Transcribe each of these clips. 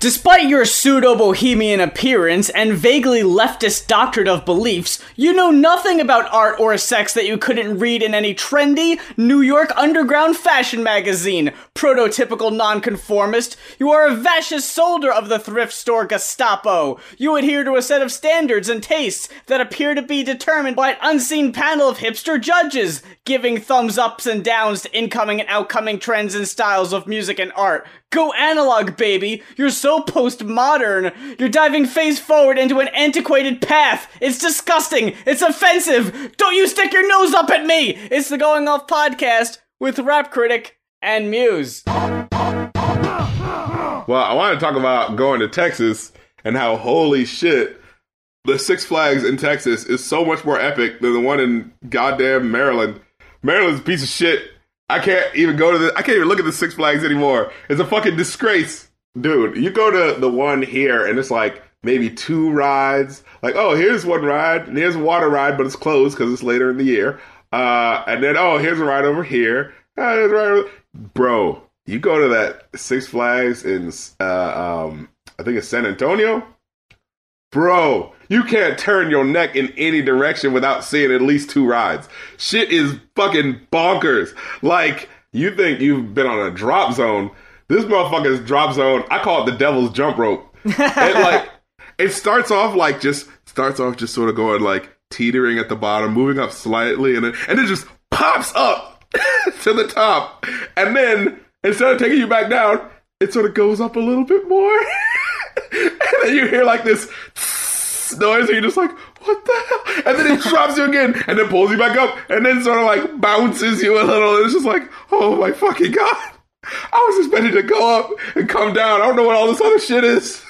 Despite your pseudo bohemian appearance and vaguely leftist doctrine of beliefs, you know nothing about art or sex that you couldn't read in any trendy New York underground fashion magazine. Prototypical nonconformist, you are a vicious soldier of the thrift store Gestapo. You adhere to a set of standards and tastes that appear to be determined by an unseen panel of hipster judges, giving thumbs ups and downs to incoming and outcoming trends and styles of music and art. Go analog, baby! You're so postmodern! You're diving face forward into an antiquated path! It's disgusting! It's offensive! Don't you stick your nose up at me! It's the Going Off podcast with rap critic and Muse. Well, I want to talk about going to Texas and how holy shit, the Six Flags in Texas is so much more epic than the one in goddamn Maryland. Maryland's a piece of shit. I can't even go to the. I can't even look at the Six Flags anymore. It's a fucking disgrace, dude. You go to the one here, and it's like maybe two rides. Like, oh, here's one ride, and here's a water ride, but it's closed because it's later in the year. Uh, and then oh, here's a ride over here. Uh, ride over... Bro, you go to that Six Flags in uh, um, I think it's San Antonio. Bro, you can't turn your neck in any direction without seeing at least two rides. Shit is fucking bonkers. Like, you think you've been on a drop zone. This motherfucker's drop zone, I call it the devil's jump rope. it like it starts off like just starts off just sort of going like teetering at the bottom, moving up slightly, and then and it just pops up to the top. And then instead of taking you back down, it sort of goes up a little bit more. and then you hear like this noise, and you're just like, what the hell? And then it drops you again, and then pulls you back up, and then sort of like bounces you a little. And it's just like, oh my fucking god. I was expecting to go up and come down. I don't know what all this other shit is.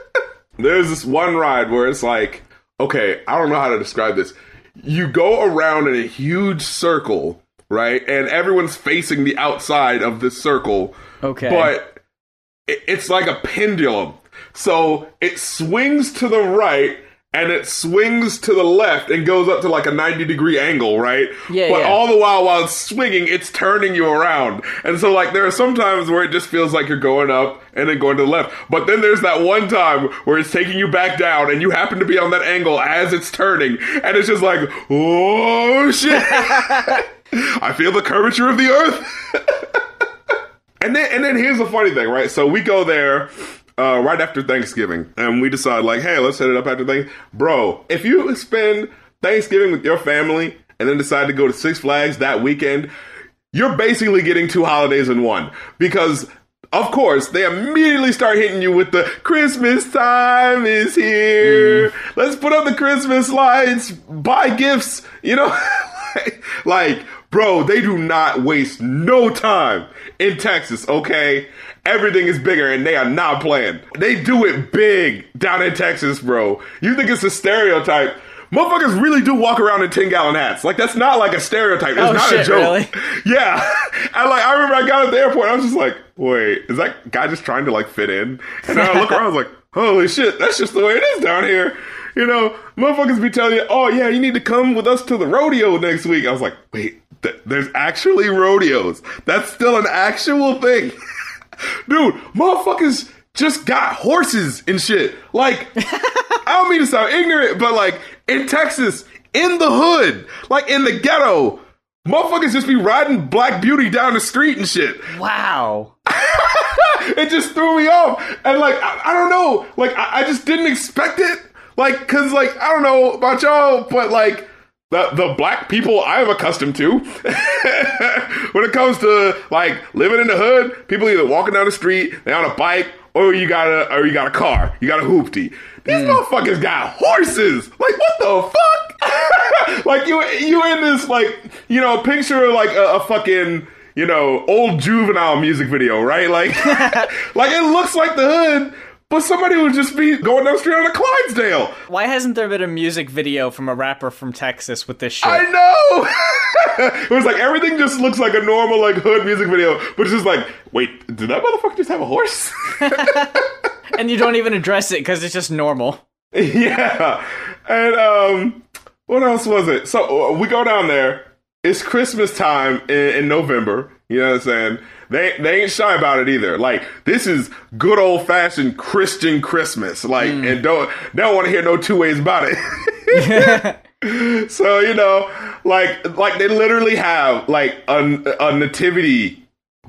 There's this one ride where it's like, okay, I don't know how to describe this. You go around in a huge circle, right? And everyone's facing the outside of this circle. Okay. But it's like a pendulum. So it swings to the right and it swings to the left and goes up to like a 90 degree angle, right? Yeah. But yeah. all the while, while it's swinging, it's turning you around. And so, like, there are some times where it just feels like you're going up and then going to the left. But then there's that one time where it's taking you back down and you happen to be on that angle as it's turning. And it's just like, oh shit. I feel the curvature of the earth. and then, and then here's the funny thing, right? So we go there uh, right after Thanksgiving, and we decide like, hey, let's hit it up after Thanksgiving. Bro, if you spend Thanksgiving with your family and then decide to go to Six Flags that weekend, you're basically getting two holidays in one because. Of course, they immediately start hitting you with the Christmas time is here. Let's put up the Christmas lights, buy gifts, you know? like, bro, they do not waste no time in Texas, okay? Everything is bigger and they are not playing. They do it big down in Texas, bro. You think it's a stereotype? Motherfuckers really do walk around in 10 gallon hats. Like, that's not like a stereotype. It's Oh, not a shit, joke. really? Yeah. And like, I remember I got at the airport I was just like, wait, is that guy just trying to like fit in? And then I look around, I was like, holy shit, that's just the way it is down here. You know, motherfuckers be telling you, oh yeah, you need to come with us to the rodeo next week. I was like, wait, there's actually rodeos. That's still an actual thing. Dude, motherfuckers just got horses and shit. Like, I don't mean to sound ignorant, but like in Texas, in the hood, like in the ghetto, motherfuckers just be riding Black Beauty down the street and shit. Wow. it just threw me off. And like, I, I don't know, like, I, I just didn't expect it. Like, cause like, I don't know about y'all, but like, the, the black people I am accustomed to. when it comes to like living in the hood, people either walking down the street, they on a bike, or you got a or you got a car, you got a hoopty. These hmm. motherfuckers got horses. Like what the fuck? like you you in this like you know picture like a, a fucking you know old juvenile music video, right? Like like it looks like the hood. But somebody would just be going down the street on a Clydesdale. Why hasn't there been a music video from a rapper from Texas with this shit? I know. it was like everything just looks like a normal like hood music video, but it's just like, wait, did that motherfucker just have a horse? and you don't even address it because it's just normal. yeah. And um, what else was it? So uh, we go down there. It's Christmas time in, in November. You know what I'm saying? They they ain't shy about it either. Like this is good old fashioned Christian Christmas. Like and don't don't want to hear no two ways about it. so you know, like like they literally have like a, a nativity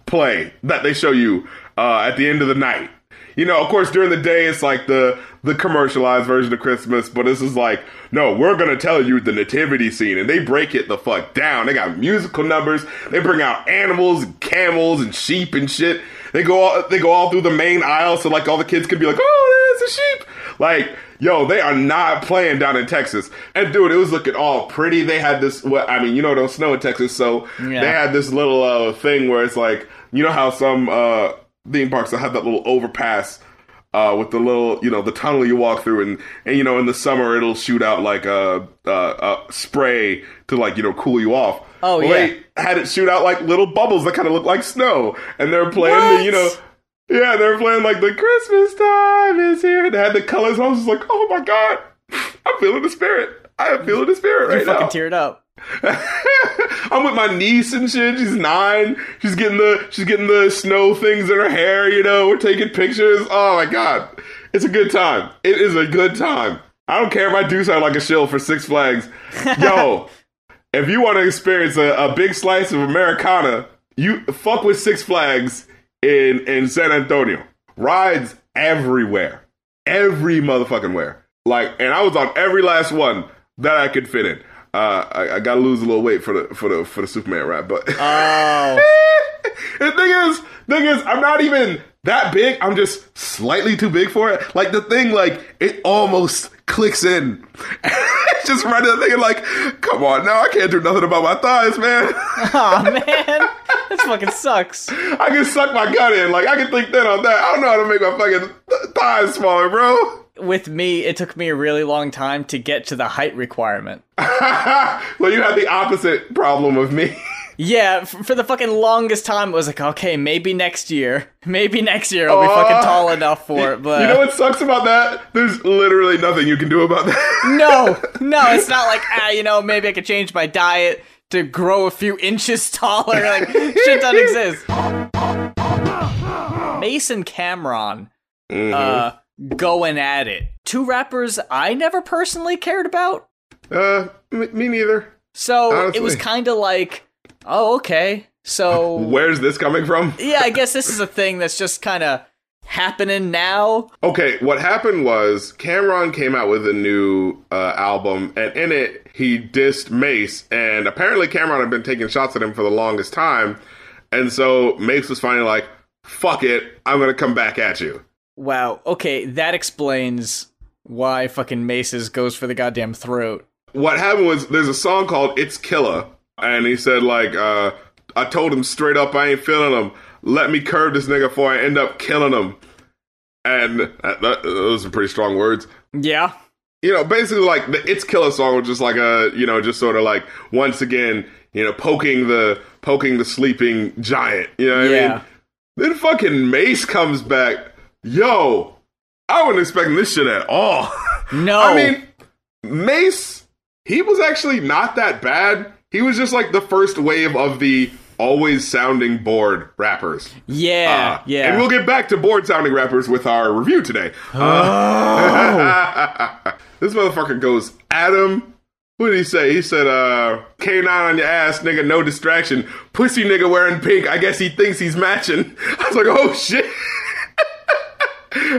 play that they show you uh, at the end of the night. You know, of course, during the day it's like the the commercialized version of Christmas, but this is like, no, we're gonna tell you the nativity scene, and they break it the fuck down. They got musical numbers. They bring out animals, and camels, and sheep and shit. They go all, they go all through the main aisle, so like all the kids can be like, oh, there's a sheep. Like, yo, they are not playing down in Texas. And dude, it was looking all pretty. They had this. What I mean, you know, it don't snow in Texas, so Yeah. they had this little uh, thing where it's like, you know how some uh, theme parks will have that little overpass uh, with the little, you know, the tunnel you walk through, and and you know, in the summer it'll shoot out like a, a, a spray to like you know cool you off. Oh, well, yeah. They had it shoot out like little bubbles that kind of look like snow, and they're playing the, you know. Yeah, they're playing like the Christmas time is here. They had the colors. I was just like, oh my god, I'm feeling the spirit. I am feeling the spirit You right fucking now. teared up. I'm with my niece and shit. She's nine. She's getting the she's getting the snow things in her hair. You know, we're taking pictures. Oh my god, it's a good time. It is a good time. I don't care if I do sound like a shill for Six Flags. Yo, if you want to experience a, a big slice of Americana, you fuck with Six Flags in in San Antonio. Rides everywhere, every motherfucking where. Like, and I was on every last one that I could fit in. Uh, I, I gotta lose a little weight for the for the for the Superman rap, but Oh, the thing is, thing is, I'm not even that big. I'm just slightly too big for it. Like the thing, like it almost clicks in. just right there thinking, like, come on, now I can't do nothing about my thighs, man. oh man, this fucking sucks. I can suck my gut in. Like I can think thin on that. I don't know how to make my fucking th- thighs smaller, bro. With me, it took me a really long time to get to the height requirement. well, you had the opposite problem of me. Yeah, f- for the fucking longest time, it was like, okay, maybe next year, maybe next year I'll be fucking tall enough for it. But you know what sucks about that? There's literally nothing you can do about that. no, no, it's not like ah, you know, maybe I could change my diet to grow a few inches taller. Like shit doesn't exist. Mason Cam'ron, Mm-hmm. uh, going at it. Two rappers I never personally cared about. Uh, me, me neither. So it was kind of like, oh, okay. So Where's this coming from? yeah, I guess this is a thing that's just kind of happening now. Okay, what happened was Cam'ron came out with a new uh, album, and in it he dissed Mase, and apparently Cam'ron had been taking shots at him for the longest time, and so Mase was finally like, "Fuck it, I'm gonna come back at you." Wow. Okay, that explains why fucking Maces goes for the goddamn throat. What happened was there's a song called "It's Killer," and he said like, uh, "I told him straight up I ain't feeling him. Let me curve this nigga before I end up killing him." And that, that, those are pretty strong words. Yeah. you know, basically like the It's Killer song was just like a, you know, just sort of like once again, you know, poking the poking the sleeping giant. You know what I Yeah. mean? Then fucking Mase comes back. Yo, I wasn't expecting this shit at all. No. I mean, Mase, he was actually not that bad. He was just like the first wave of the always sounding bored rappers. yeah, Uh, yeah. And we'll get back to bored sounding rappers with our review today. Oh. Uh, this motherfucker goes, Adam. What did he say? He said, uh, K9 on your ass, nigga, no distraction. Pussy nigga wearing pink. I guess he thinks he's matching. I was like, oh shit.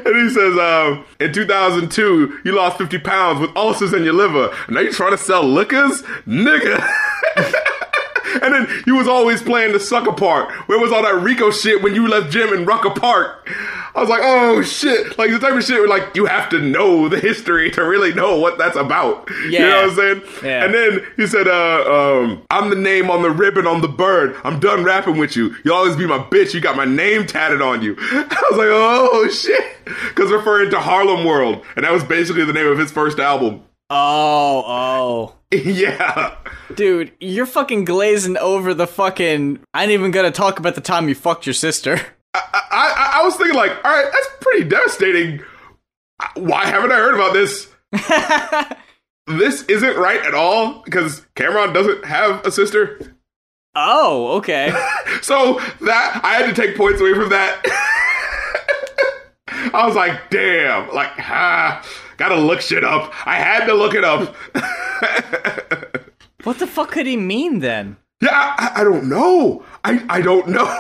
And he says, um, in 2002, you lost 50 pounds with ulcers in your liver. Now you trying to sell liquors? Nigga. and then you was always playing the sucker part. Where was all that Rico shit when you left Jim in Rucker Park? I was like, oh shit. Like the type of shit where like you have to know the history to really know what that's about. You Yeah. know what I'm saying? Yeah. And then he said, uh, um, I'm the name on the ribbon on the bird. I'm done rapping with you. You'll always be my bitch. You got my name tatted on you. I was like, oh shit. Because referring to Harlem World. And that was basically the name of his first album. Oh, oh. yeah. Dude, you're fucking glazing over the fucking. I ain't even gonna talk about the time you fucked your sister. I, I, I was thinking, like, all right, that's pretty devastating. Why haven't I heard about this? this isn't right at all because Cam'ron doesn't have a sister. Oh, okay. So that I had to take points away from that. I was like, damn, like, ah, gotta look shit up. I had to look it up. what the fuck could he mean then? Yeah, I, I don't know. I, I don't know.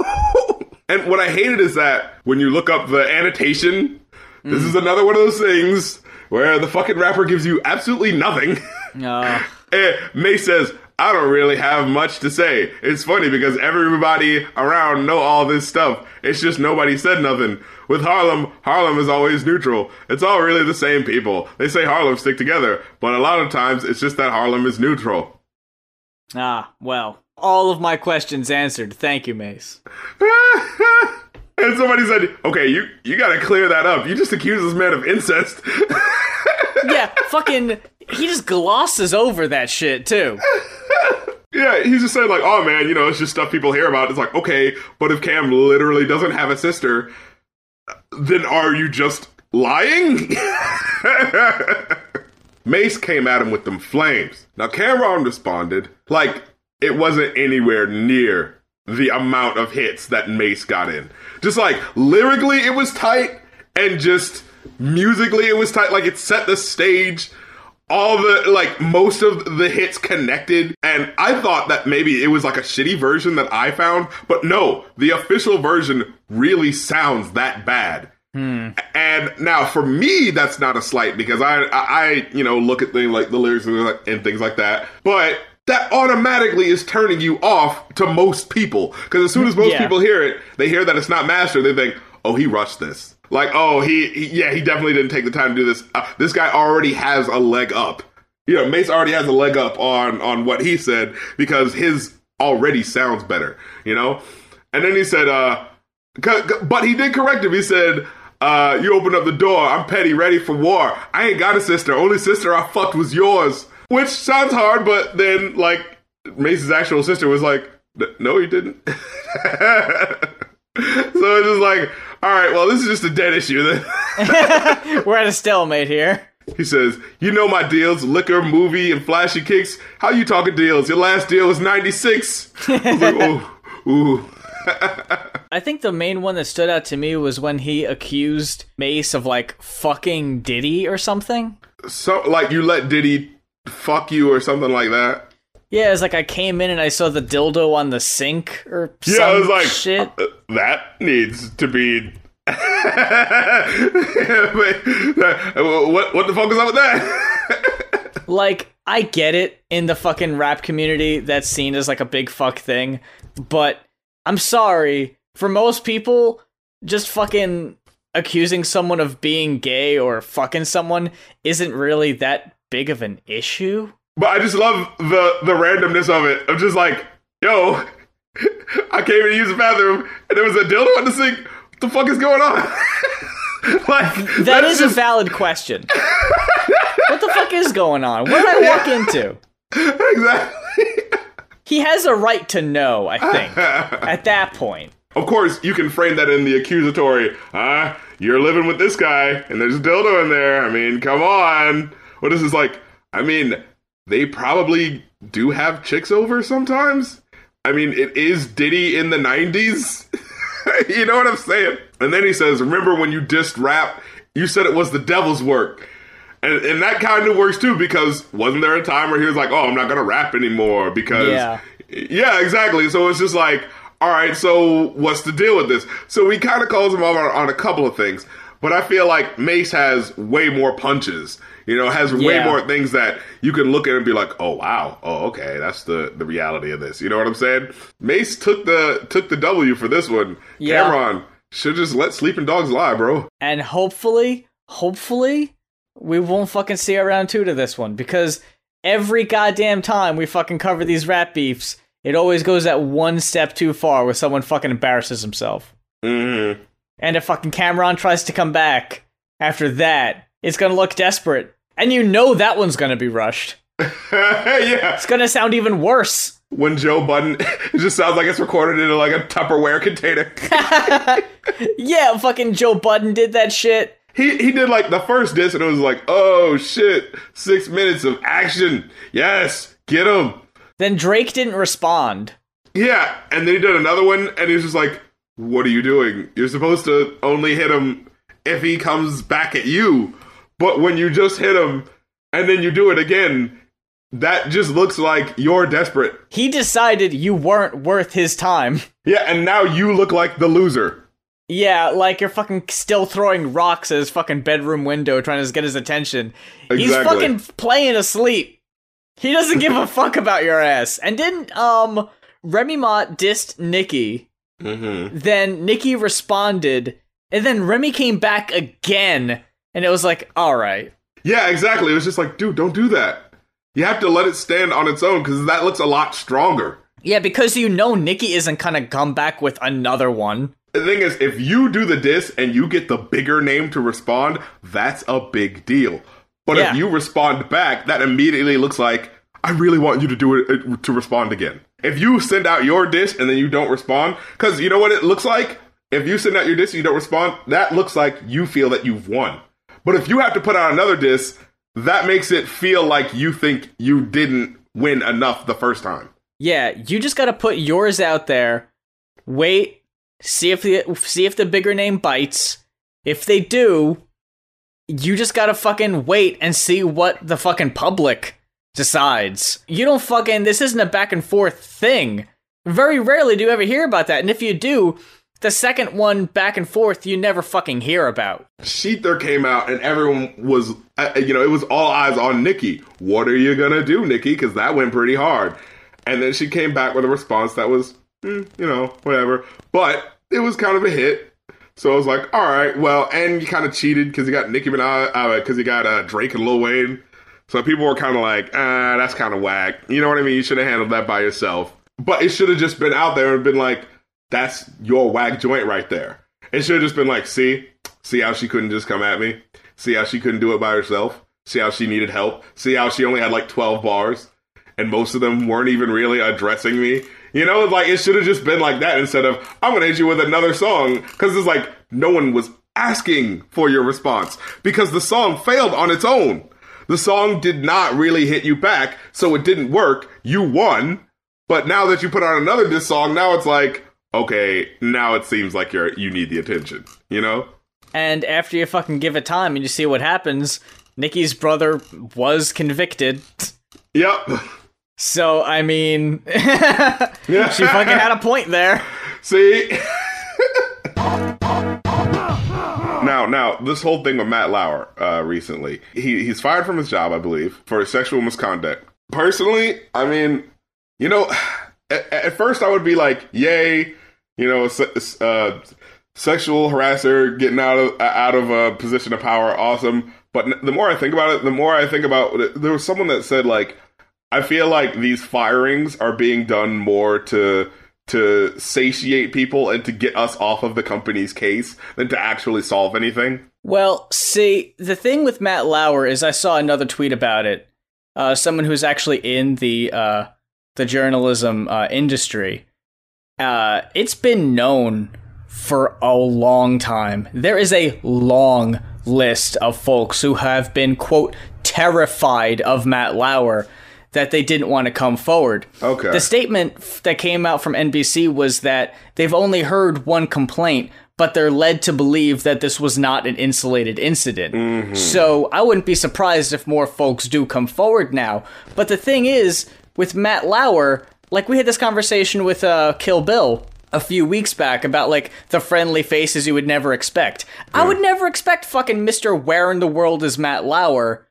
and what I hated is that when you look up the annotation, this is another one of those things where the fucking rapper gives you absolutely nothing. Uh, and Mase says, I don't really have much to say. It's funny because everybody around know all this stuff. It's just nobody said nothing. With Harlem, Harlem is always neutral. It's all really the same people. They say Harlem stick together, but a lot of times it's just that Harlem is neutral. ah, well, all of my questions answered. Thank you, Mase. and somebody said, "Okay, you you got to clear that up. You just accused this man of incest." Yeah, fucking. He just glosses over that shit too. yeah, he's just saying like, "Oh man, you know, it's just stuff people hear about." It's like, okay, but if Cam literally doesn't have a sister, then are you just lying? Mase came at him with them flames. Now Cam'ron responded like it wasn't anywhere near the amount of hits that Mase got in. Just like lyrically, it was tight, and just musically, it was tight. Like it set the stage. All the like most of the hits connected, and I thought that maybe it was like a shitty version that I found, but no, the official version really sounds that bad. Hmm. And now for me, that's not a slight because I, I, you know, look at things like the lyrics and, and things like that. But that automatically is turning you off to most people because as soon as most Yeah. people hear it, they hear that it's not mastered. They think, oh, he rushed this. Like, oh, he, he yeah, he definitely didn't take the time to do this. Uh, this guy already has a leg up. You know, Mase already has a leg up on on what he said because his already sounds better. You know, and then he said, uh, but he did correct him. He said, uh, you opened up the door. I'm petty, ready for war. I ain't got a sister. Only sister I fucked was yours. Which sounds hard, but then, like, Mase's actual sister was like, no, he didn't. so it's just like, all right, well, this is just a dead issue then. We're at a stalemate here. he says, you know my deals, liquor, movie, and flashy kicks. How you talking deals? Your last deal was 96. I like, oh, ooh. I think the main one that stood out to me was when he accused Mase of like fucking Diddy or something. So, like, you let Diddy fuck you or something like that. Yeah, it's like I came in and I saw the dildo on the sink or Yeah, some I was like, shit. "Uh, that needs to be. what what the fuck is up with that? Like, I get it in the fucking rap community that's seen as like a big fuck thing, but I'm sorry. For most people, just fucking accusing someone of being gay or fucking someone isn't really that big of an issue. But I just love the the randomness of it. I'm just like, yo, I came in to use the bathroom and there was a dildo in the sink. What the fuck is going on? like That that's is a valid question. what the fuck is going on? What did I walk into? exactly. He has a right to know, I think, at that point. Of course, you can frame that in the accusatory. Ah, you're living with this guy, and there's a dildo in there. I mean, come on. What is this like? I mean, they probably do have chicks over sometimes. I mean, it is Diddy in the 90s. you know what I'm saying? And then he says, Remember when you dissed rap? You said it was the devil's work. And, and that kind of works too because wasn't there a time where he was like, "Oh, I'm not gonna rap anymore," because Yeah. yeah, exactly. So it's just like, all right, so what's the deal with this? So he kind of calls him out on, on a couple of things, but I feel like Mase has way more punches. You know, has way Yeah. more things that you can look at and be like, oh wow, oh okay, that's the the reality of this. You know what I'm saying? Mase took the took the W for this one. Yeah. Cam'ron should just let sleeping dogs lie, bro. And hopefully, hopefully, we won't fucking see a round two to this one because every goddamn time we fucking cover these rap beefs, it always goes that one step too far where someone fucking embarrasses himself. hmm And if fucking Cam'ron tries to come back after that, it's gonna look desperate. And you know that one's gonna be rushed. yeah. It's gonna sound even worse. When Joe Budden, it just sounds like it's recorded in like a Tupperware container. Yeah, fucking Joe Budden did that shit. He he did like the first disc and it was like, oh shit, six minutes of action. Yes, get him. Then Drake didn't respond. Yeah, and then he did another one, and he's just like, "What are you doing? You're supposed to only hit him if he comes back at you, but when you just hit him and then you do it again." That just looks like you're desperate. He decided you weren't worth his time. Yeah, and now you look like the loser. Yeah, like you're fucking still throwing rocks at his fucking bedroom window trying to get his attention. He's fucking playing asleep. He doesn't give a fuck about your ass. And didn't um Remy Ma dissed Nicki. Mm-hmm. Then Nicki responded, and then Remy came back again, and it was like, all right. Yeah, exactly. It was just like, dude, don't do that. You have to let it stand on its own because that looks a lot stronger. Yeah, because you know Nicki isn't gonna come back with another one. The thing is, if you do the diss and you get the bigger name to respond, that's a big deal. But Yeah. if you respond back, that immediately looks like I really want you to do it uh, to respond again. If you send out your diss and then you don't respond, because you know what it looks like. If you send out your diss and you don't respond, that looks like you feel that you've won. But if you have to put out another disc, that makes it feel like you think you didn't win enough the first time. Yeah, you just gotta put yours out there. Wait, see if the see if the bigger name bites. If they do, you just gotta fucking wait and see what the fucking public decides. You don't fucking this isn't a back and forth thing. Very rarely do you ever hear about that, and if you do, the second one back and forth you never fucking hear about. Shether came out and everyone was, uh, you know, it was all eyes on Nicki. What are you gonna do, Nicki? Because that went pretty hard. And then she came back with a response that was, mm, you know, whatever. But it was kind of a hit. So I was like, all right, well, and you kind of cheated because you got Nicki Minaj, because you got uh, Drake and Lil Wayne. So people were kind of like, ah, that's kind of whack. You know what I mean? You should have handled that by yourself. But it should have just been out there and been like, that's your whack joint right there. It should have just been like, see, see how she couldn't just come at me? See how she couldn't do it by herself? See how she needed help? See how she only had like 12 bars? And most of them weren't even really addressing me. You know, like it should have just been like that instead of, I'm gonna hit you with another song. Cause it's like, no one was asking for your response because the song failed on its own. The song did not really hit you back, so it didn't work. You won. But now that you put on another diss song, now it's like, okay, now it seems like you're you need the attention, you know? And after you fucking give it time and you see what happens, Nicki's brother was convicted. Yep. So I mean, she fucking had a point there. See? now, now, this whole thing with Matt Lauer uh, recently, he he's fired from his job, I believe, for sexual misconduct. Personally, I mean, you know, at, at first I would be like, "Yay!" You know, uh, sexual harasser getting out of out of a position of power, awesome. But the more I think about it, the more I think about it. There was someone that said like, I feel like these firings are being done more to to satiate people and to get us off of the company's case than to actually solve anything. Well, see, the thing with Matt Lauer is I saw another tweet about it. Uh, someone who's actually in the uh, the journalism uh, industry. Uh, it's been known for a long time. There is a long list of folks who have been quote terrified of Matt Lauer that they didn't want to come forward. Okay. The statement that came out from NBC was that they've only heard one complaint, but they're led to believe that this was not an insulated incident. So I wouldn't be surprised if more folks do come forward now. But the thing is, with Matt Lauer, like we had this conversation with uh, Kill Bill a few weeks back about like the friendly faces you would never expect. I would never expect fucking Mr. Where in the World is Matt Lauer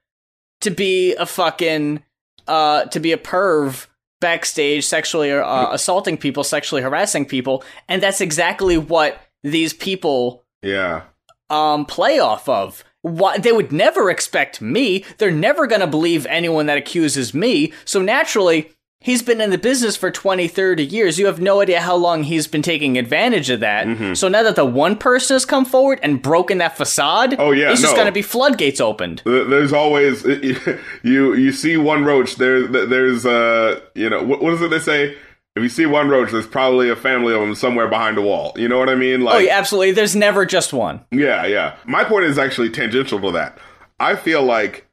to be a fucking uh to be a perv backstage sexually uh, assaulting people sexually harassing people and that's exactly what these people yeah. um play off of why they would never expect me. They're never going to believe anyone that accuses me. So naturally he's been in the business for 20 30 years. You have no idea how long he's been taking advantage of that. Mm-hmm. so now that the one person has come forward and broken that facade Oh, yeah, it's just going to be floodgates opened. There's always you you see one roach there there's uh you know what, what is it they say if you see one roach there's probably a family of them somewhere behind a wall you know what I mean like oh yeah absolutely there's never just one Yeah, yeah. My point is actually tangential to that. I feel like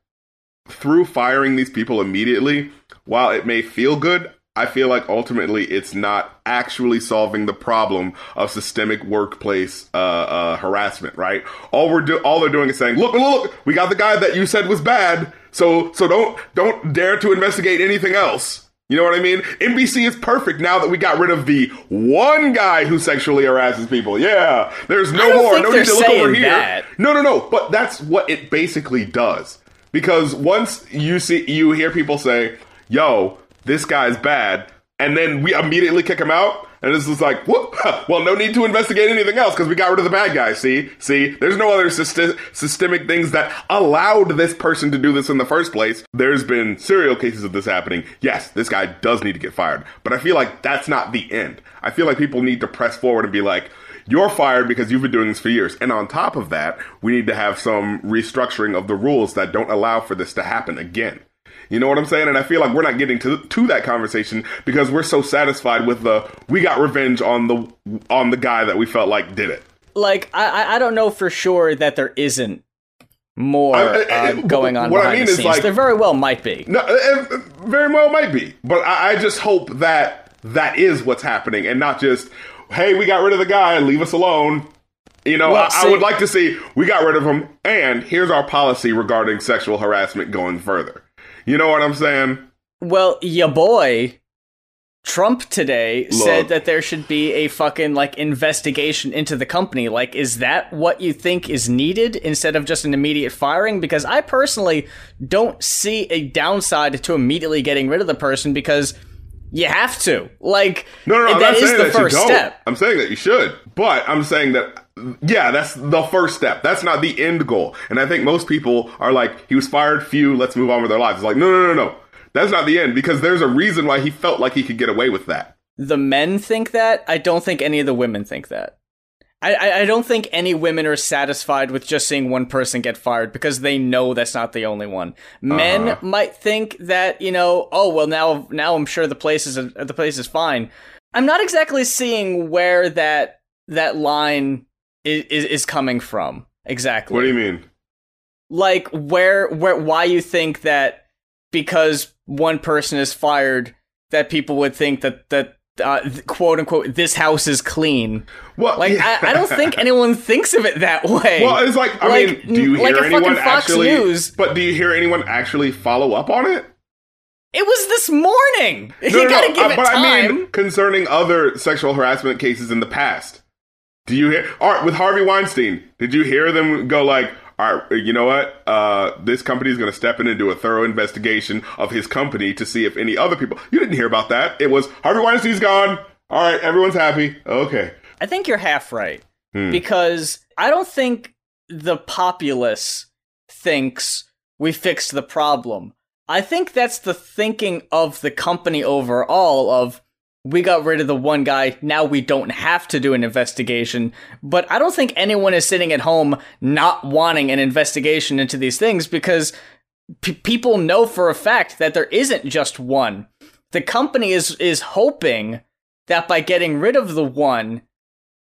through firing these people immediately, while it may feel good, I feel like ultimately it's not actually solving the problem of systemic workplace uh, uh, harassment, right? All we're do- all they're doing is saying, "Look, look, look, we got the guy that you said was bad, so so don't don't dare to investigate anything else." You know what I mean? NBC is perfect now that we got rid of the one guy who sexually harasses people. Yeah, there's no more. No need to look over here. That. No, no, no. But that's what it basically does. Because once you see, you hear people say, "Yo, this guy's bad," and then we immediately kick him out. And this is like, whoop, well, no need to investigate anything else because we got rid of the bad guy. See, see, there's no other syst- systemic things that allowed this person to do this in the first place. There's been serial cases of this happening. Yes, this guy does need to get fired, but I feel like that's not the end. I feel like people need to press forward and be like, you're fired because you've been doing this for years. And on top of that, we need to have some restructuring of the rules that don't allow for this to happen again. You know what I'm saying? And I feel like we're not getting to to that conversation because we're so satisfied with the we got revenge on the on the guy that we felt like did it. Like I I don't know for sure that there isn't more I, I, uh, going on. What I mean the is like there very well might be. No, very well might be. But I, I just hope that that is what's happening and not just hey we got rid of the guy leave us alone. You know, well, I, I, would like to see we got rid of him, and here's our policy regarding sexual harassment going further. You know what I'm saying? Well, your boy Trump today Look. said that there should be a fucking like investigation into the company. Like, is that what you think is needed instead of just an immediate firing? Because I personally don't see a downside to immediately getting rid of the person because you have to. Like, no, no, no that is the that first step. I'm saying that you should, but I'm saying that yeah, that's the first step. That's not the end goal. And I think most people are like, he was fired, few, let's move on with our lives. It's like, no, no, no, no. That's not the end because there's a reason why he felt like he could get away with that. The men think that. I don't think any of the women think that. I, I don't think any women are satisfied with just seeing one person get fired because they know that's not the only one. Men uh-huh. might think that you know, oh well, now now I'm sure the place is the place is fine. I'm not exactly seeing where that that line is, is coming from exactly. What do you mean? Like where where why you think that because one person is fired that people would think that that uh, quote unquote this house is clean. Well, like yeah. I, I, don't think anyone thinks of it that way. Well, it's like I like, mean, do you hear like anyone actually? News, but do you hear anyone actually follow up on it? It was this morning. No, you no, gotta no, give uh, it but time. I mean, concerning other sexual harassment cases in the past. Do you hear? All right, with Harvey Weinstein, did you hear them go like, all right, you know what? Uh, this company is going to step in and do a thorough investigation of his company to see if any other people. You didn't hear about that. It was Harvey Weinstein's gone. All right, everyone's happy. Okay. I think you're half right hmm. because I don't think the populace thinks we fixed the problem. I think that's the thinking of the company overall of we got rid of the one guy. Now we don't have to do an investigation. But I don't think anyone is sitting at home not wanting an investigation into these things because p- people know for a fact that there isn't just one. The company is is hoping that by getting rid of the one,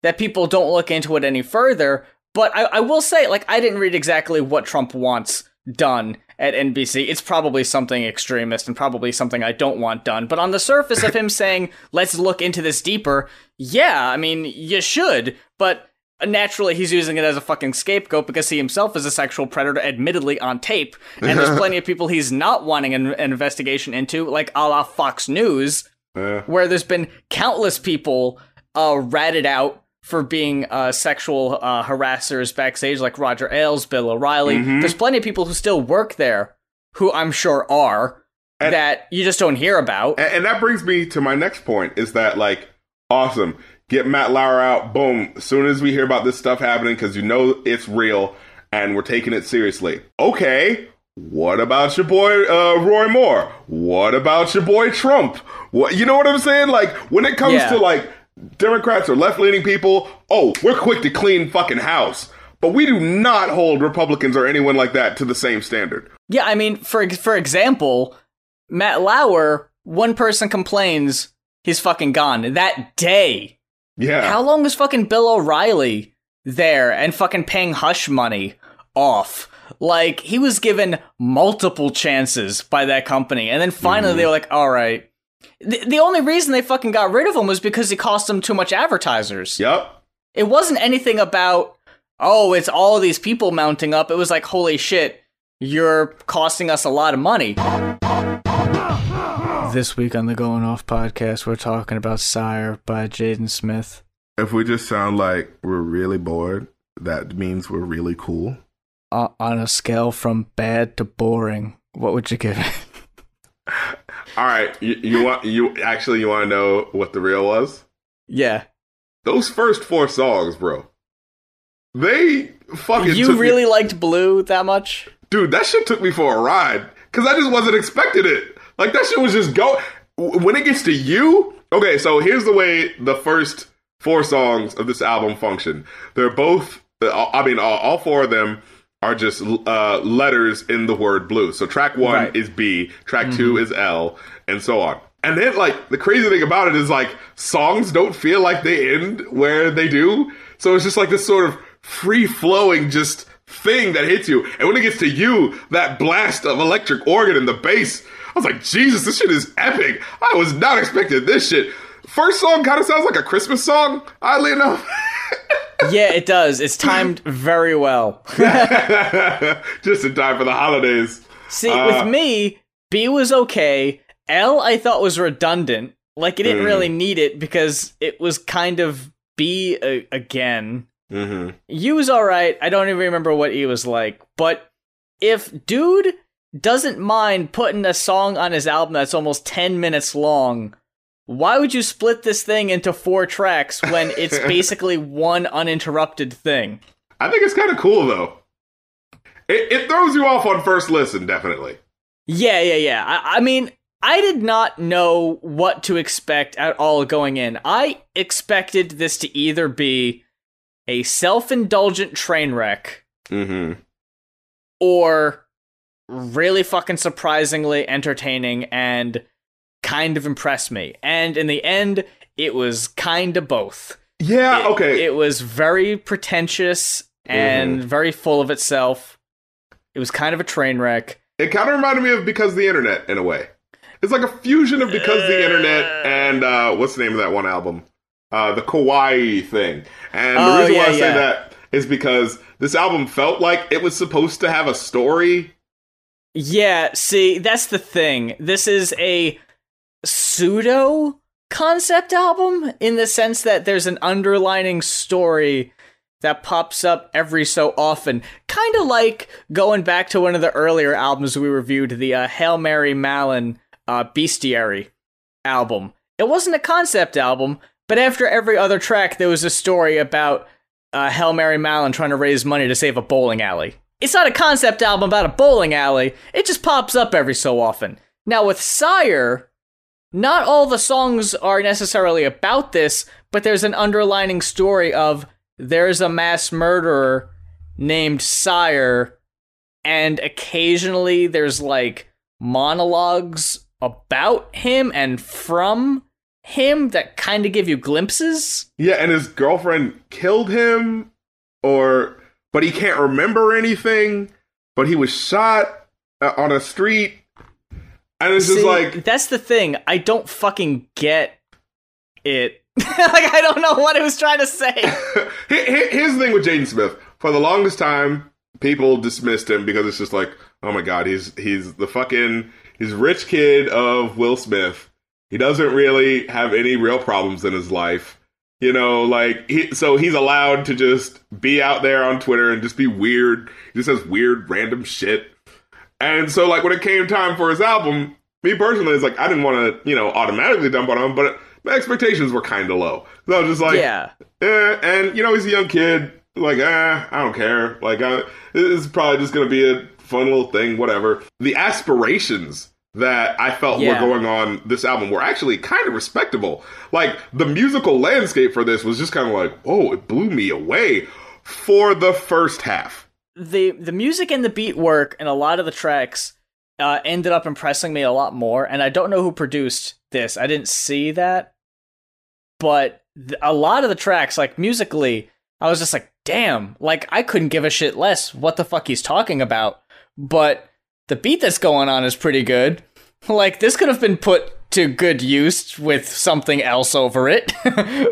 that people don't look into it any further. But I, I will say, like, I didn't read exactly what Trump wants done at NBC, it's probably something extremist and probably something I don't want done. But on the surface of him saying, let's look into this deeper, yeah, I mean, you should, but naturally he's using it as a fucking scapegoat because he himself is a sexual predator, admittedly on tape. And there's plenty of people he's not wanting an, an investigation into, like a la Fox News, yeah. where there's been countless people uh, ratted out for being uh, sexual uh, harassers backstage, like Roger Ailes, Bill O'Reilly. Mm-hmm. There's plenty of people who still work there, who I'm sure are, and, that you just don't hear about. And, and that brings me to my next point: is that like awesome? Get Matt Lauer out. Boom. As soon as we hear about this stuff happening, because you know it's real and we're taking it seriously. Okay. What about your boy uh, Roy Moore? What about your boy Trump? What you know what I'm saying? Like when it comes yeah. to like Democrats or left leaning people, oh, we're quick to clean fucking house. But we do not hold Republicans or anyone like that to the same standard. Yeah, I mean, for for example, Matt Lauer, one person complains he's fucking gone that day. Yeah. How long is fucking Bill O'Reilly there and fucking paying hush money off? Like he was given multiple chances by that company, and then finally mm-hmm. they were like, "All right, The, the only reason they fucking got rid of him was because he cost them too much advertisers. Yep. It wasn't anything about, oh, it's all these people mounting up. It was like, holy shit, you're costing us a lot of money. This week on the Going Off podcast, we're talking about SYRE by Jaden Smith. If we just sound like we're really bored, that means we're really cool. Uh, on a scale from bad to boring, what would you give it? All right, you, you want you actually you want to know what the real was? yeah. Those first four songs, bro. They fucking You took me- really liked Blue that much? dude. That shit took me for a ride because I just wasn't expecting it. Like that shit was just go. When it gets to you, okay. So here's the way the first four songs of this album function. They're both. Uh, I mean, all, all four of them are just uh, letters in the word blue. So track one Right. is B, track two is L, and so on. And then, like, the crazy thing about it is, like, songs don't feel like they end where they do. So it's just like this sort of free flowing, just thing that hits you. And when it gets to you, that blast of electric organ and the bass, I was like, Jesus, this shit is epic. I was not expecting this shit. First song kind of sounds like a Christmas song, oddly enough. yeah, it does. It's timed very well. just in time for the holidays. See, Uh, with me, B was okay. L I thought was redundant. Like it didn't Mm. really need it because it was kind of B uh, again. Mm-hmm. U was alright. I don't even remember what E was like. But if dude doesn't mind putting a song on his album that's almost 10 minutes long, why would you split this thing into four tracks when it's basically one uninterrupted thing? I think it's kind of cool though. It, it throws you off on first listen, definitely. Yeah, yeah, yeah. I, I mean, I did not know what to expect at all going in. I expected this to either be a self indulgent train wreck Mm-hmm. or really fucking surprisingly entertaining and kind of impressed me. And in the end, it was kind of both. Yeah. It- okay. It was very pretentious and very full of itself. It was kind of a train wreck. It kind of reminded me of Because the Internet in a way. It's like a fusion of Because the Internet and uh, what's the name of that one album? Uh, the Kauai thing. And the Oh, reason why yeah, I say yeah. that is because this album felt like it was supposed to have a story. Yeah, see, that's the thing. This is a pseudo concept album in the sense that there's an underlining story that pops up every so often. Kind of like going back to one of the earlier albums we reviewed, the uh, Hail Mary Mallon uh, Bestiary album. It wasn't a concept album, but after every other track, there was a story about uh, Hail Mary Mallon trying to raise money to save a bowling alley. It's not a concept album about a bowling alley, it just pops up every so often. Now, with SYRE, not all the songs are necessarily about this, but there's an underlining story of there's a mass murderer named SYRE, and occasionally there's like monologues about him and from him that kind of give you glimpses. Yeah, and his girlfriend killed him, or but he can't remember anything. But he was shot uh, on a street, and it's just like that's the thing. I don't fucking get it. like I don't know what it was trying to say. Here- here- Here's the thing with Jaden Smith. For the longest time, people dismissed him because it's just like, oh my god, he's he's the fucking he's rich kid of Will Smith. He doesn't really have any real problems in his life. You know, like he, so he's allowed to just be out there on Twitter and just be weird. He just says weird, random shit. And so, like when it came time for his album, me personally, it's like I didn't want to, you know, automatically dump on him, but my expectations were kind of low. So I was just like, yeah. eh, and you know he's a young kid. Like, eh, I don't care. Like, this is probably just gonna be a fun little thing, whatever. The aspirations that I felt Yeah. were going on this album were actually kind of respectable. Like, the musical landscape for this was just kind of like, whoa, it blew me away for the first half. The the music and the beat work and a lot of the tracks uh, ended up impressing me a lot more. And I don't know who produced this. I didn't see that, but th- a lot of the tracks, like musically, I was just like, damn, like I couldn't give a shit less what the fuck he's talking about. But the beat that's going on is pretty good. Like this could have been put to good use with something else over it.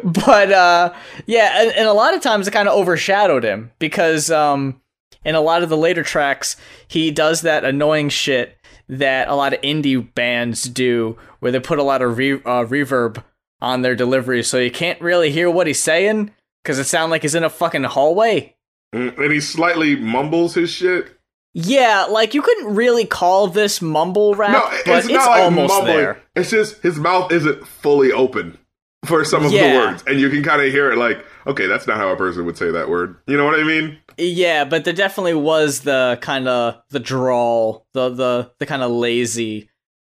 but uh, yeah, and, and, a lot of times it kind of overshadowed him because um, in a lot of the later tracks, he does that annoying shit that a lot of indie bands do, where they put a lot of re- uh, reverb on their delivery, so you can't really hear what he's saying because it sounds like he's in a fucking hallway. And he slightly mumbles his shit. Yeah, like you couldn't really call this mumble rap, no, it's but it's like almost mumbling. there. It's just his mouth isn't fully open for some of yeah. the words, and you can kind of hear it. Like, okay, that's not how a person would say that word. You know what I mean? Yeah, but there definitely was the kind of the drawl, the the the kind of lazy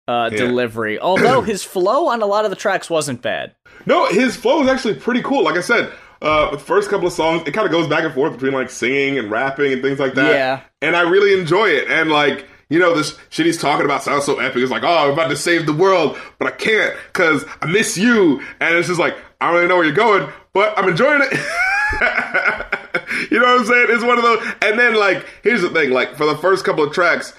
uh, yeah. delivery. Although his flow on a lot of the tracks wasn't bad. No, his flow is actually pretty cool. Like I said, uh, the first couple of songs, it kind of goes back and forth between like singing and rapping and things like that. Yeah. And I really enjoy it. And like, you know, this shit he's talking about sounds so epic. It's like, oh, I'm about to save the world, but I can't because I miss you. And it's just like, I don't really know where you're going, but I'm enjoying it. you know what I'm saying? It's one of those. And then like, here's the thing: like for the first couple of tracks,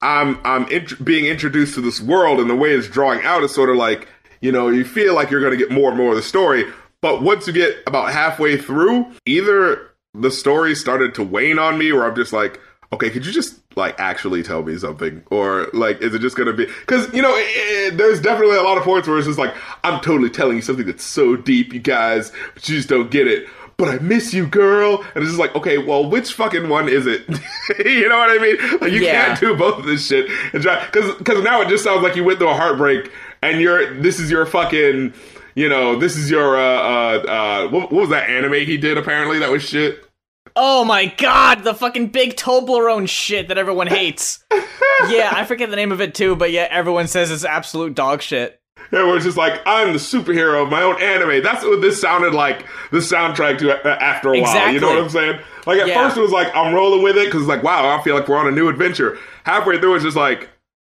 I'm I'm int- being introduced to this world, and the way it's drawing out is sort of like, you know, you feel like you're going to get more and more of the story. But once you get about halfway through, either the story started to wane on me, or I'm just like, okay, could you just like actually tell me something, or like, is it just gonna be? Because you know, it, it, there's definitely a lot of points where it's just like, I'm totally telling you something that's so deep, you guys, but you just don't get it. But I miss you, girl. And it's just like, okay, well, which fucking one is it? you know what I mean? Like, you yeah. can't do both of this shit and try because because now it just sounds like you went through a heartbreak and you're this is your fucking you know, this is your uh uh uh what, what was that anime he did apparently that was shit? Oh my god, the fucking big Toblerone shit that everyone hates. yeah, I forget the name of it too, but yeah, everyone says it's absolute dog shit. It's just like I'm the superhero of my own anime. That's what this sounded like. The soundtrack to uh, after a exactly. while. You know what I'm saying? Like at yeah. first it was like I'm rolling with it because it's like wow, I feel like we're on a new adventure. Halfway through it's just like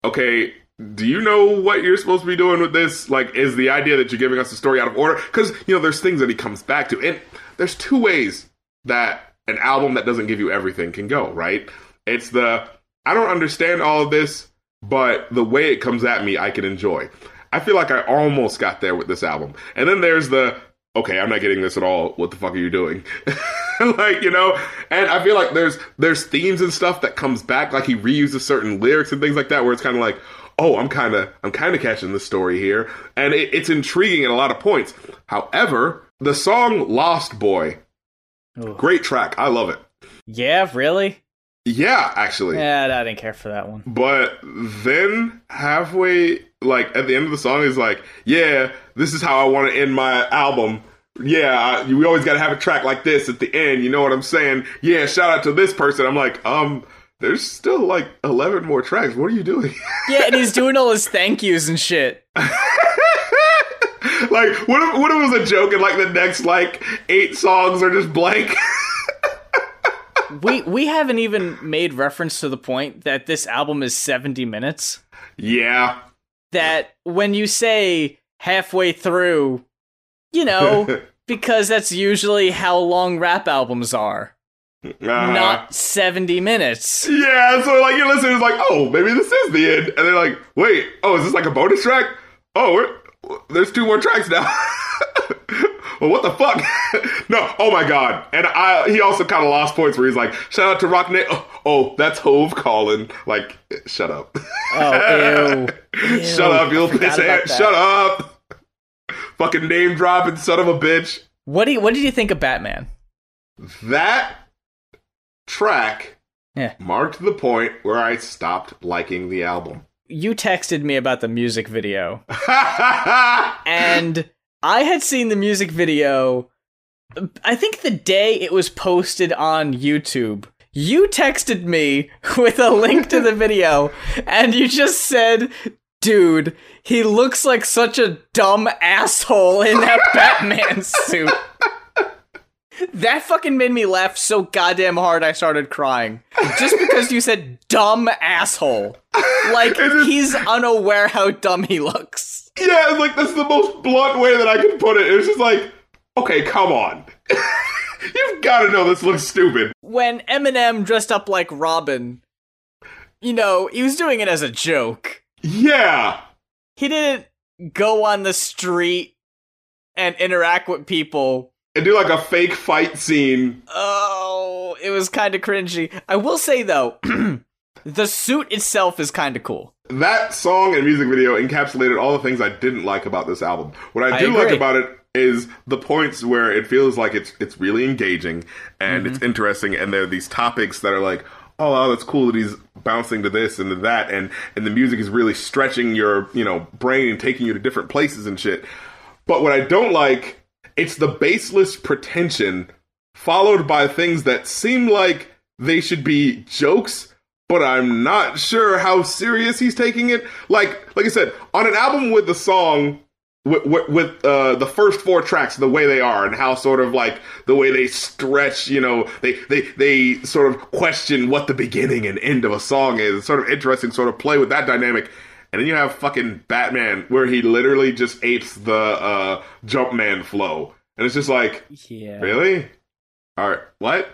okay, do you know what you're supposed to be doing with this? Like, is the idea that you're giving us the story out of order? Because, you know, there's things that he comes back to. And there's two ways that an album that doesn't give you everything can go, right? It's the, I don't understand all of this, but the way it comes at me, I can enjoy. I feel like I almost got there with this album. And then there's the, okay, I'm not getting this at all. What the fuck are you doing? like, you know, and I feel like there's there's themes and stuff that comes back, like he reuses certain lyrics and things like that, where it's kind of like, oh, I'm kind of I'm kind of catching the story here, and it, it's intriguing at a lot of points. However, the song "Lost Boy," Ooh. great track, I love it. Yeah, really. Yeah, actually. Yeah, I didn't care for that one. But then halfway, like at the end of the song, is like, yeah, this is how I want to end my album. Yeah, I, we always got to have a track like this at the end. You know what I'm saying? Yeah, shout out to this person. I'm like, um, there's still like 11 more tracks. What are you doing? yeah, and he's doing all his thank yous and shit. like, what if, what if it was a joke and like the next like eight songs are just blank? we we haven't even made reference to the point that this album is 70 minutes. Yeah. That when you say halfway through, you know, because that's usually how long rap albums are. Uh-huh. Not 70 minutes. Yeah, so like you're listening, it's like, oh, maybe this is the end. And they're like, wait, oh, is this like a bonus track? Oh, there's two more tracks now. well, what the fuck? no, oh my god. And I he also kind of lost points where he's like, shout out to Rock Oh, oh, that's Hove calling. Like, shut up. Oh, ew. ew. Shut up, you little piss Shut up. Fucking name dropping son of a bitch. What do you, what did you think of Batman? That track yeah. marked the point where I stopped liking the album. You texted me about the music video. and I had seen the music video, I think the day it was posted on YouTube. You texted me with a link to the video, and you just said, Dude, he looks like such a dumb asshole in that Batman suit. That fucking made me laugh so goddamn hard I started crying. Just because you said dumb asshole. Like he's unaware how dumb he looks. Yeah, it's like that's the most blunt way that I can put it. It's just like, okay, come on. You've gotta know this looks stupid. When Eminem dressed up like Robin, you know, he was doing it as a joke. Yeah. He didn't go on the street and interact with people. And do like a fake fight scene. Oh, it was kind of cringy. I will say though, the suit itself is kind of cool. That song and music video encapsulated all the things I didn't like about this album. What I I do like about it is the points where it feels like it's it's really engaging and Mm-hmm. it's interesting and there are these topics that are like oh wow that's cool that he's bouncing to this and to that and and the music is really stretching your you know brain and taking you to different places and shit but what i don't like it's the baseless pretension followed by things that seem like they should be jokes but I'm not sure how serious he's taking it. Like, like I said, on an album with the song with, with, with uh, the first four tracks the way they are and how sort of like the way they stretch, you know, they they they sort of question what the beginning and end of a song is. It's sort of interesting, sort of play with that dynamic. And then you have fucking Batman, where he literally just apes the uh, Jumpman flow, and it's just like, Yeah. Really? All right. What?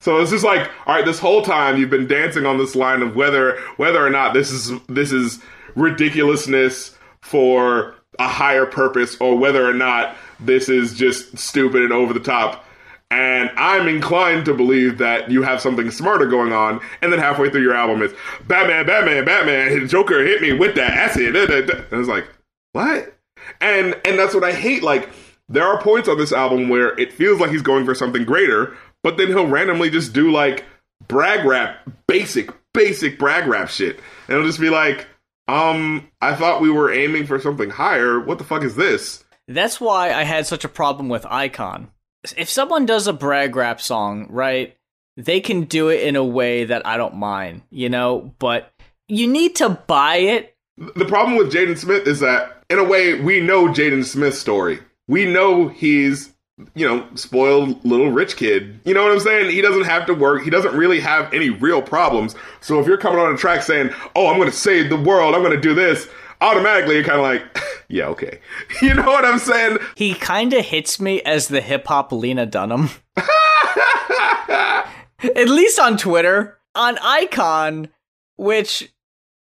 So it's just like, all right, this whole time you've been dancing on this line of whether whether or not this is this is ridiculousness for a higher purpose or whether or not this is just stupid and over the top. And I'm inclined to believe that you have something smarter going on, and then halfway through your album it's Batman, Batman, Batman, Joker hit me with that acid. And it's like, what? And and that's what I hate. Like there are points on this album where it feels like he's going for something greater, but then he'll randomly just do like brag rap, basic, basic brag rap shit. And it'll just be like, um, I thought we were aiming for something higher. What the fuck is this? That's why I had such a problem with Icon. If someone does a brag rap song, right, they can do it in a way that I don't mind, you know, but you need to buy it. The problem with Jaden Smith is that, in a way, we know Jaden Smith's story. We know he's, you know, spoiled little rich kid. You know what I'm saying? He doesn't have to work. He doesn't really have any real problems. So if you're coming on a track saying, "Oh, I'm going to save the world. I'm going to do this," automatically you're kind of like, "Yeah, okay." You know what I'm saying? He kind of hits me as the hip hop Lena Dunham. At least on Twitter. On Icon, which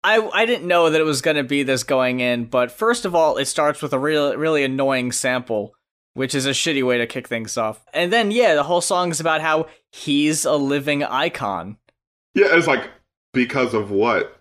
I I didn't know that it was going to be this going in, but first of all, it starts with a real really annoying sample, which is a shitty way to kick things off. And then yeah, the whole song is about how he's a living icon. yeah, it's like because of what?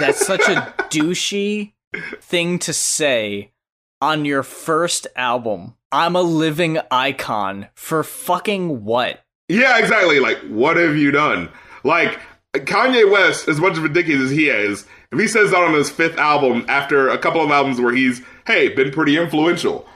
That's such a douchey thing to say on your first album. I'm a living icon for fucking what? Yeah, exactly. Like, what have you done? Like, Kanye West, as much of a dickhead as he is, if he says that on his fifth album after a couple of albums where he's, hey, been pretty influential,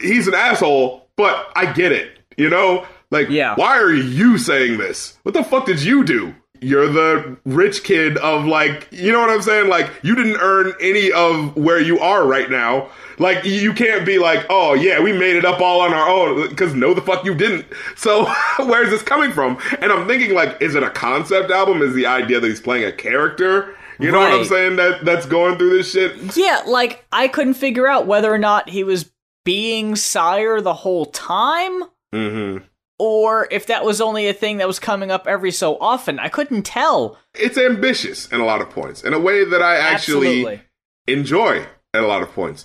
he's an asshole, but I get it. You know? Like, Yeah. why are you saying this? What the fuck did you do? You're the rich kid of like, you know what I'm saying? Like, you didn't earn any of where you are right now. Like, you can't be like, oh yeah, we made it up all on our own. Because no, the fuck you didn't. So, where's this coming from? And I'm thinking, like, is it a concept album? Is the idea that he's playing a character? You know what I'm saying? That that's going through this shit. Yeah, like I couldn't figure out whether or not he was being SYRE the whole time Mm-hmm. or if that was only a thing that was coming up every so often. I couldn't tell. It's ambitious in a lot of points, in a way that I actually Absolutely. enjoy at a lot of points.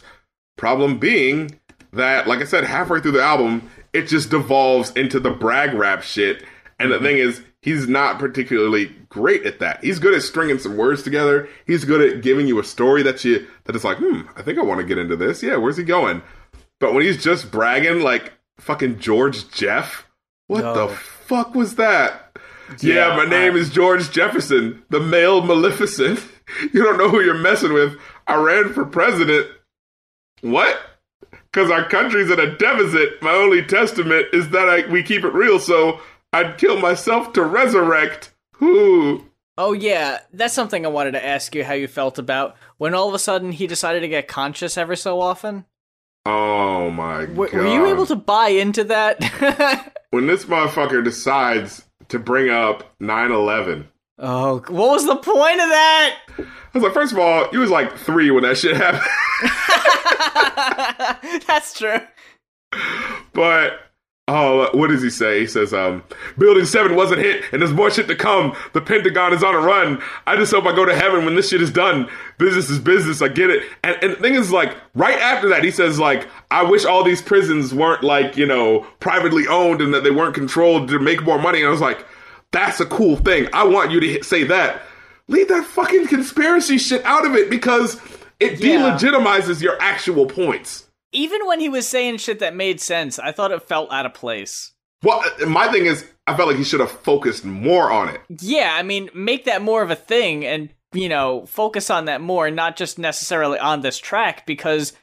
Problem being that, like I said, halfway through the album, it just devolves into the brag rap shit. And the thing is, he's not particularly great at that. He's good at stringing some words together. He's good at giving you a story that you that is like, hmm, I think I want to get into this. Yeah, where's he going? But when he's just bragging like fucking George Jeff, what No. the fuck was that? Yeah, Yeah, my name I- is George Jefferson, the male Maleficent. You don't know who you're messing with. I ran for president. What? Because our country's in a deficit. My only testament is that I, we keep it real, so I'd kill myself to resurrect. Who? Oh yeah, that's something I wanted to ask you how you felt about when all of a sudden he decided to get conscious every so often. Oh my W- god. were you able to buy into that? When this motherfucker decides to bring up 9 11, oh, what was the point of that? I was like, first of all, you was like three when that shit happened. that's true. But Oh, what does he say? He says, um, Building 7 wasn't hit, and there's more shit to come. The Pentagon is on a run. I just hope I go to heaven when this shit is done. Business is business. I get it. And, and the thing is, like, right after that, he says, like, I wish all these prisons weren't, like, you know, privately owned and that they weren't controlled to make more money. And I was like, that's a cool thing. I want you to hit, say that. Leave that fucking conspiracy shit out of it because it Yeah. delegitimizes your actual points. Even when he was saying shit that made sense, I thought it felt out of place. Well, my thing is, I felt like he should have focused more on it. Yeah, I mean, make that more of a thing and, you know, focus on that more, and not just necessarily on this track, because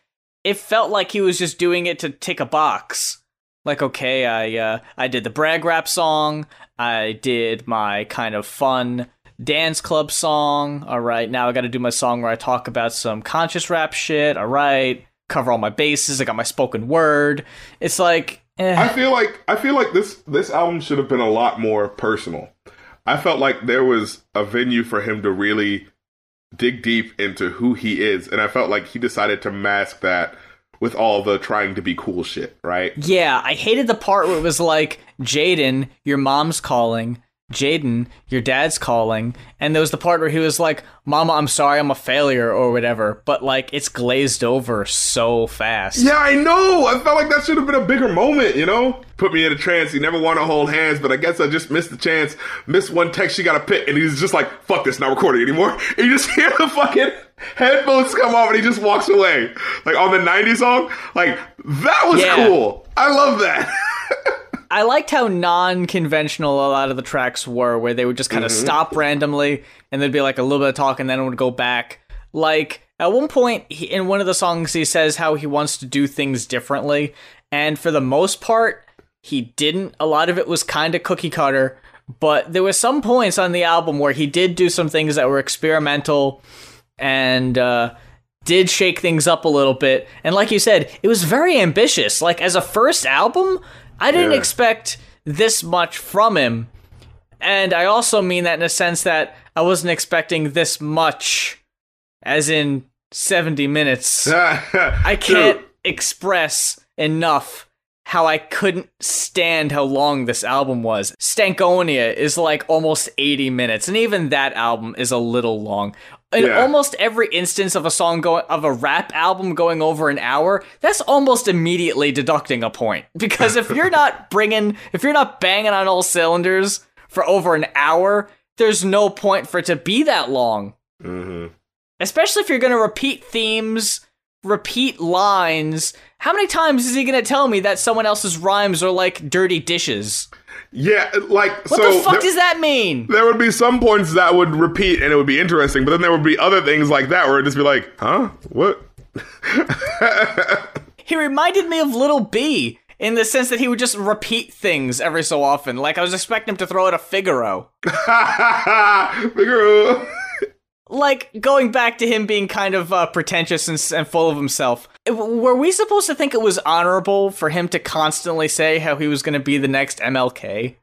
it felt like he was just doing it to tick a box. Like, okay, I uh, I did the brag rap song, I did my kind of fun dance club song. All right, now I got to do my song where I talk about some conscious rap shit. All right, cover all my bases. I got my spoken word. It's like, eh. I feel like I feel like this this album should have been a lot more personal. I felt like there was a venue for him to really dig deep into who he is, and I felt like he decided to mask that with all the trying to be cool shit, right? Yeah, I hated the part where it was like, Jaden, your mom's calling. Jaden, your dad's calling. And there was the part where he was like, Mama, I'm sorry, I'm a failure, or whatever. But like, it's glazed over so fast. Yeah, I know. I felt like that should have been a bigger moment, you know? Put me in a trance. He never want to hold hands, but I guess I just missed the chance. Missed one text she got a pick, and he's just like, fuck this, not recording anymore. And you just hear the fucking headphones come off, and he just walks away. Like on the 90s song. Like, that was Yeah. cool. I love that. I liked how non-conventional a lot of the tracks were, where they would just kind of stop randomly, and there'd be like a little bit of talk, and then it would go back. Like at one point he, in one of the songs, he says how he wants to do things differently, and for the most part, he didn't. A lot of it was kind of cookie cutter, but there were some points on the album where he did do some things that were experimental, and. uh did shake things up a little bit. And like you said, it was very ambitious. Like as a first album, I didn't Yeah. expect this much from him. And I also mean that in a sense that I wasn't expecting this much as in 70 minutes. I I can't express enough how I couldn't stand how long this album was. Stankonia is like almost 80 minutes, and even that album is a little long. In Yeah. almost every instance of a song going of a rap album going over an hour, that's almost immediately deducting a point. Because if you're not bringing, if you're not banging on all cylinders for over an hour, there's no point for it to be that long Mhm. especially if you're going to repeat themes, repeat lines. How many times is he going to tell me that someone else's rhymes are like dirty dishes? Yeah, like What so the fuck there, does that mean? there would be some points that would repeat and it would be interesting, but then there would be other things like that where it'd just be like, huh? What? He reminded me of Lil B in the sense that he would just repeat things every so often. Like I was expecting him to throw out a Figaro. Figaro. Like going back to him being kind of uh, pretentious and, and full of himself. Were we supposed to think it was honorable for him to constantly say how he was going to be the next MLK?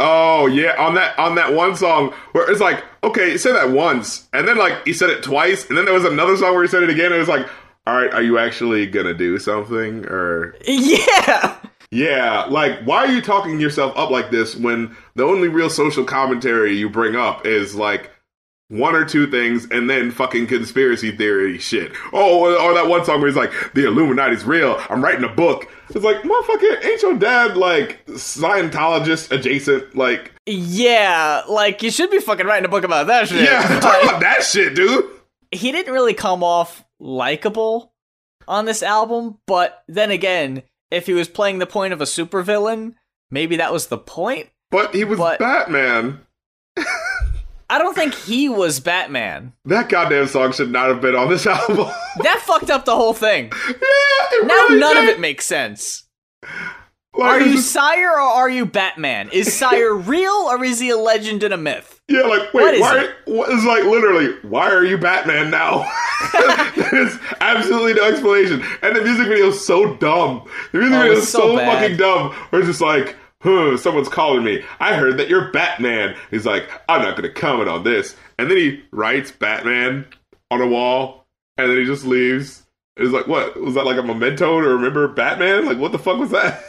Oh yeah, on that on that one song where it's like, okay, he said that once, and then like he said it twice, and then there was another song where he said it again, and it was like, all right, are you actually gonna do something or? Yeah. Yeah, like why are you talking yourself up like this when the only real social commentary you bring up is like one or two things and then fucking conspiracy theory shit. Oh, or, that one song where he's like, the Illuminati's real. I'm writing a book. It's like, motherfucker, ain't your dad like Scientologist adjacent? Like, Yeah, like you should be fucking writing a book about that shit. yeah, talk about that shit, dude. he didn't really come off likable on this album, but then again, if he was playing the point of a supervillain, maybe that was the point. But he was But- Batman. I don't think he was Batman. That goddamn song should not have been on this album. That fucked up the whole thing. yeah, Now really none of it makes sense. Like, Are you just- SYRE or are you Batman? Is SYRE real or is he a legend and a myth? Yeah, like wait, why? it? What is like literally? Why are you Batman now? There's absolutely no explanation, and the music video is so dumb. The music Oh, video is so so, fucking dumb. Where it's just like, huh, someone's calling me. I heard that you're Batman. He's like, I'm not gonna comment on this, and then he writes Batman on a wall, and then he just leaves. It's like, what was that like a memento to remember Batman? Like, what the fuck was that?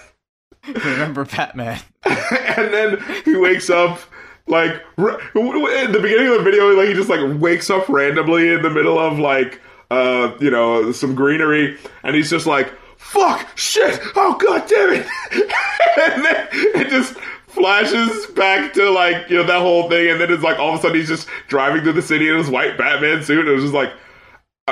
Remember Batman? and then he wakes up like r- in the beginning of the video, like he just like wakes up randomly in the middle of like uh you know some greenery, and he's just like fuck shit oh god damn it, and then it just flashes back to like you know that whole thing, and then it's like all of a sudden he's just driving through the city in his white Batman suit, and it was just like,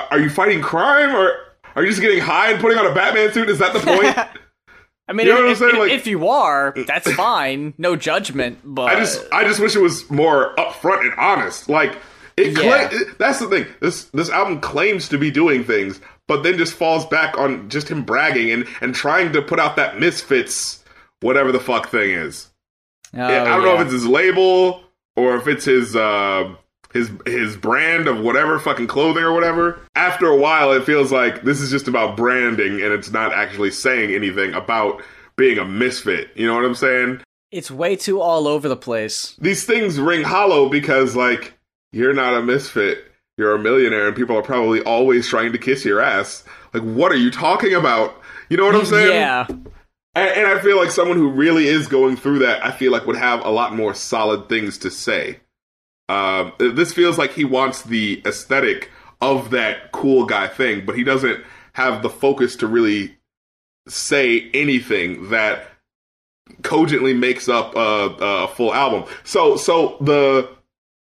are you fighting crime or are you just getting high and putting on a Batman suit? Is that the point? I mean, You know if, if- Like- if you are, that's fine. No judgment, but I just I just wish it was more upfront and honest. Like it, cla- Yeah. it- that's the thing. This this album claims to be doing things, but then just falls back on just him bragging and and trying to put out that misfits whatever the fuck thing is. Oh, I don't know if it's his label or if it's his uh his his brand of whatever fucking clothing or whatever. After a while it feels like this is just about branding and it's not actually saying anything about being a misfit. You know what I'm saying? It's way too all over the place. these things ring hollow because like you're not a misfit you're a millionaire and people are probably always trying to kiss your ass. Like what are you talking about? You know what i'm saying? Yeah, and, and i feel like someone who really is going through that i feel like would have a lot more solid things to say. Um, this feels like he wants the aesthetic of that cool guy thing but he doesn't have the focus to really say anything that cogently makes up a, a full album. So so the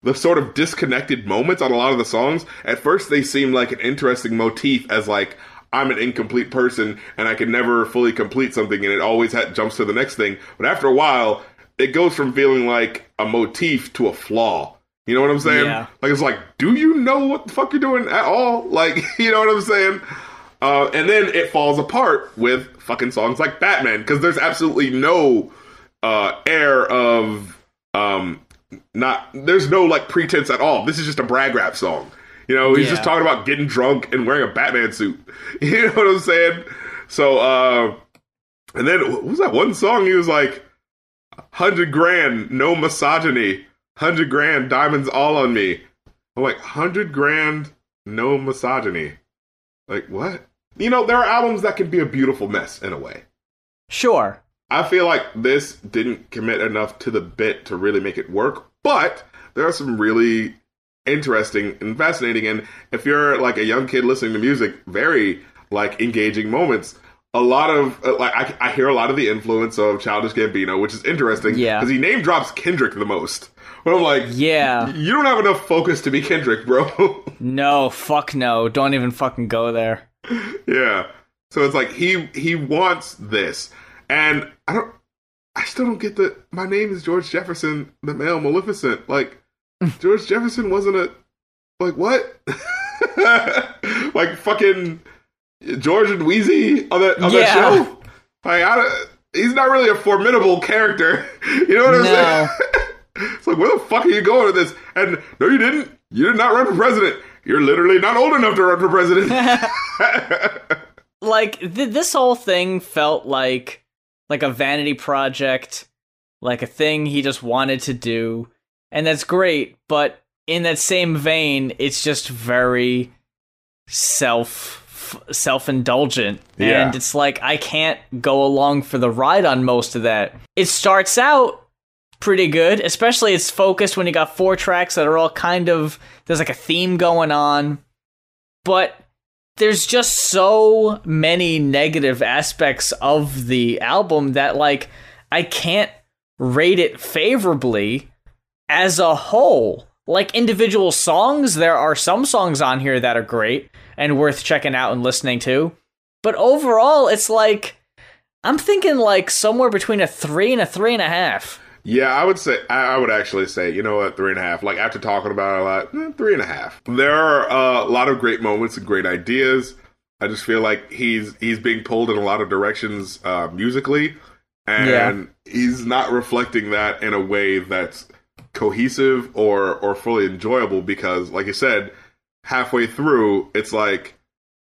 the sort of disconnected moments on a lot of the songs at first they seem like an interesting motif as like I'm an incomplete person and I can never fully complete something and it always ha- jumps to the next thing. But after a while, it goes from feeling like a motif to a flaw. You know what I'm saying? Yeah. Like it's like, do you know what the fuck you're doing at all? Like, you know what I'm saying? Uh, and then it falls apart with fucking songs like Batman because there's absolutely no uh, air of um, not. There's no like pretense at all. This is just a brag rap song. You know, he's just talking about getting drunk and wearing a Batman suit. You know what I'm saying? So, uh, and then what was that one song? He was like, hundred grand, no misogyny, hundred grand, diamonds all on me. I'm like, hundred grand, no misogyny. Like what? You know, there are albums that can be a beautiful mess in a way. sure. I feel like this didn't commit enough to the bit to really make it work, but there are some really interesting and fascinating and if you're like a young kid listening to music, very like engaging moments. A lot of uh, like I, I hear a lot of the influence of Childish Gambino, which is interesting Yeah. because he name drops Kendrick the most. But I'm like, Yeah. you don't have enough focus to be Kendrick, bro. No, fuck no. Don't even fucking go there. yeah. So it's like he he wants this, and I don't. I still don't get the. My name is George Jefferson, the male Maleficent. Like George Jefferson wasn't a. Like what? like fucking George and Weezy on that on Yeah. that show. Like I, don't- he's not really a formidable character. You know what I'm No. saying? It's like, where the fuck are you going with this? And no, you didn't. You did not run for president. You're literally not old enough to run for president. Like th- this whole thing felt like like a vanity project, like a thing he just wanted to do, and that's great. But in that same vein, it's just very self self indulgent, Yeah. and it's like I can't go along for the ride on most of that. It starts out pretty good, especially it's focused when you got four tracks that are all kind of there's like a theme going on, but there's just so many negative aspects of the album that like I can't rate it favorably as a whole. Like individual songs, there are some songs on here that are great and worth checking out and listening to. But overall, it's like I'm thinking like somewhere between a three and a three and a half. Yeah, I would say I I would actually say you know what three and a half. Like after talking about it a lot, eh, three and a half. There are uh, a lot of great moments and great ideas. I just feel like he's he's being pulled in a lot of directions uh, musically, and Yeah. he's not reflecting that in a way that's cohesive or or fully enjoyable. Because, like you said, halfway through, it's like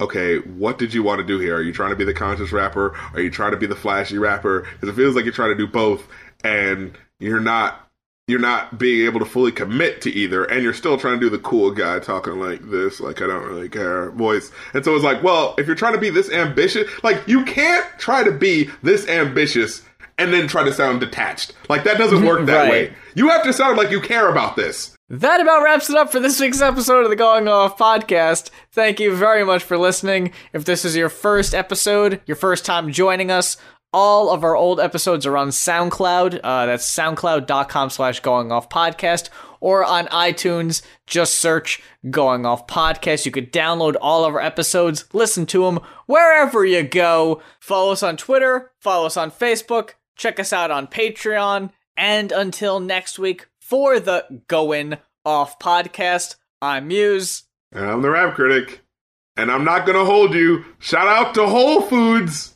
okay, what did you want to do here? Are you trying to be the conscious rapper? Are you trying to be the flashy rapper? Because it feels like you're trying to do both, and you're not. You're not being able to fully commit to either, and you're still trying to do the cool guy talking like this, like I don't really care voice. And so it's like, well, if you're trying to be this ambitious, like you can't try to be this ambitious and then try to sound detached. Like that doesn't work that Right. way. You have to sound like you care about this. That about wraps it up for this week's episode of the Going Off podcast. Thank you very much for listening. If this is your first episode, your first time joining us, all of our old episodes are on SoundCloud. Uh, that's soundcloud.com slash going off podcast. Or on iTunes, just search Going Off Podcast. You could download all of our episodes, listen to them wherever you go. Follow us on Twitter, follow us on Facebook, check us out on Patreon. And until next week, for the Going Off podcast, I'm Muse. And I'm the rap critic. And I'm not gonna hold you. Shout out to Whole Foods.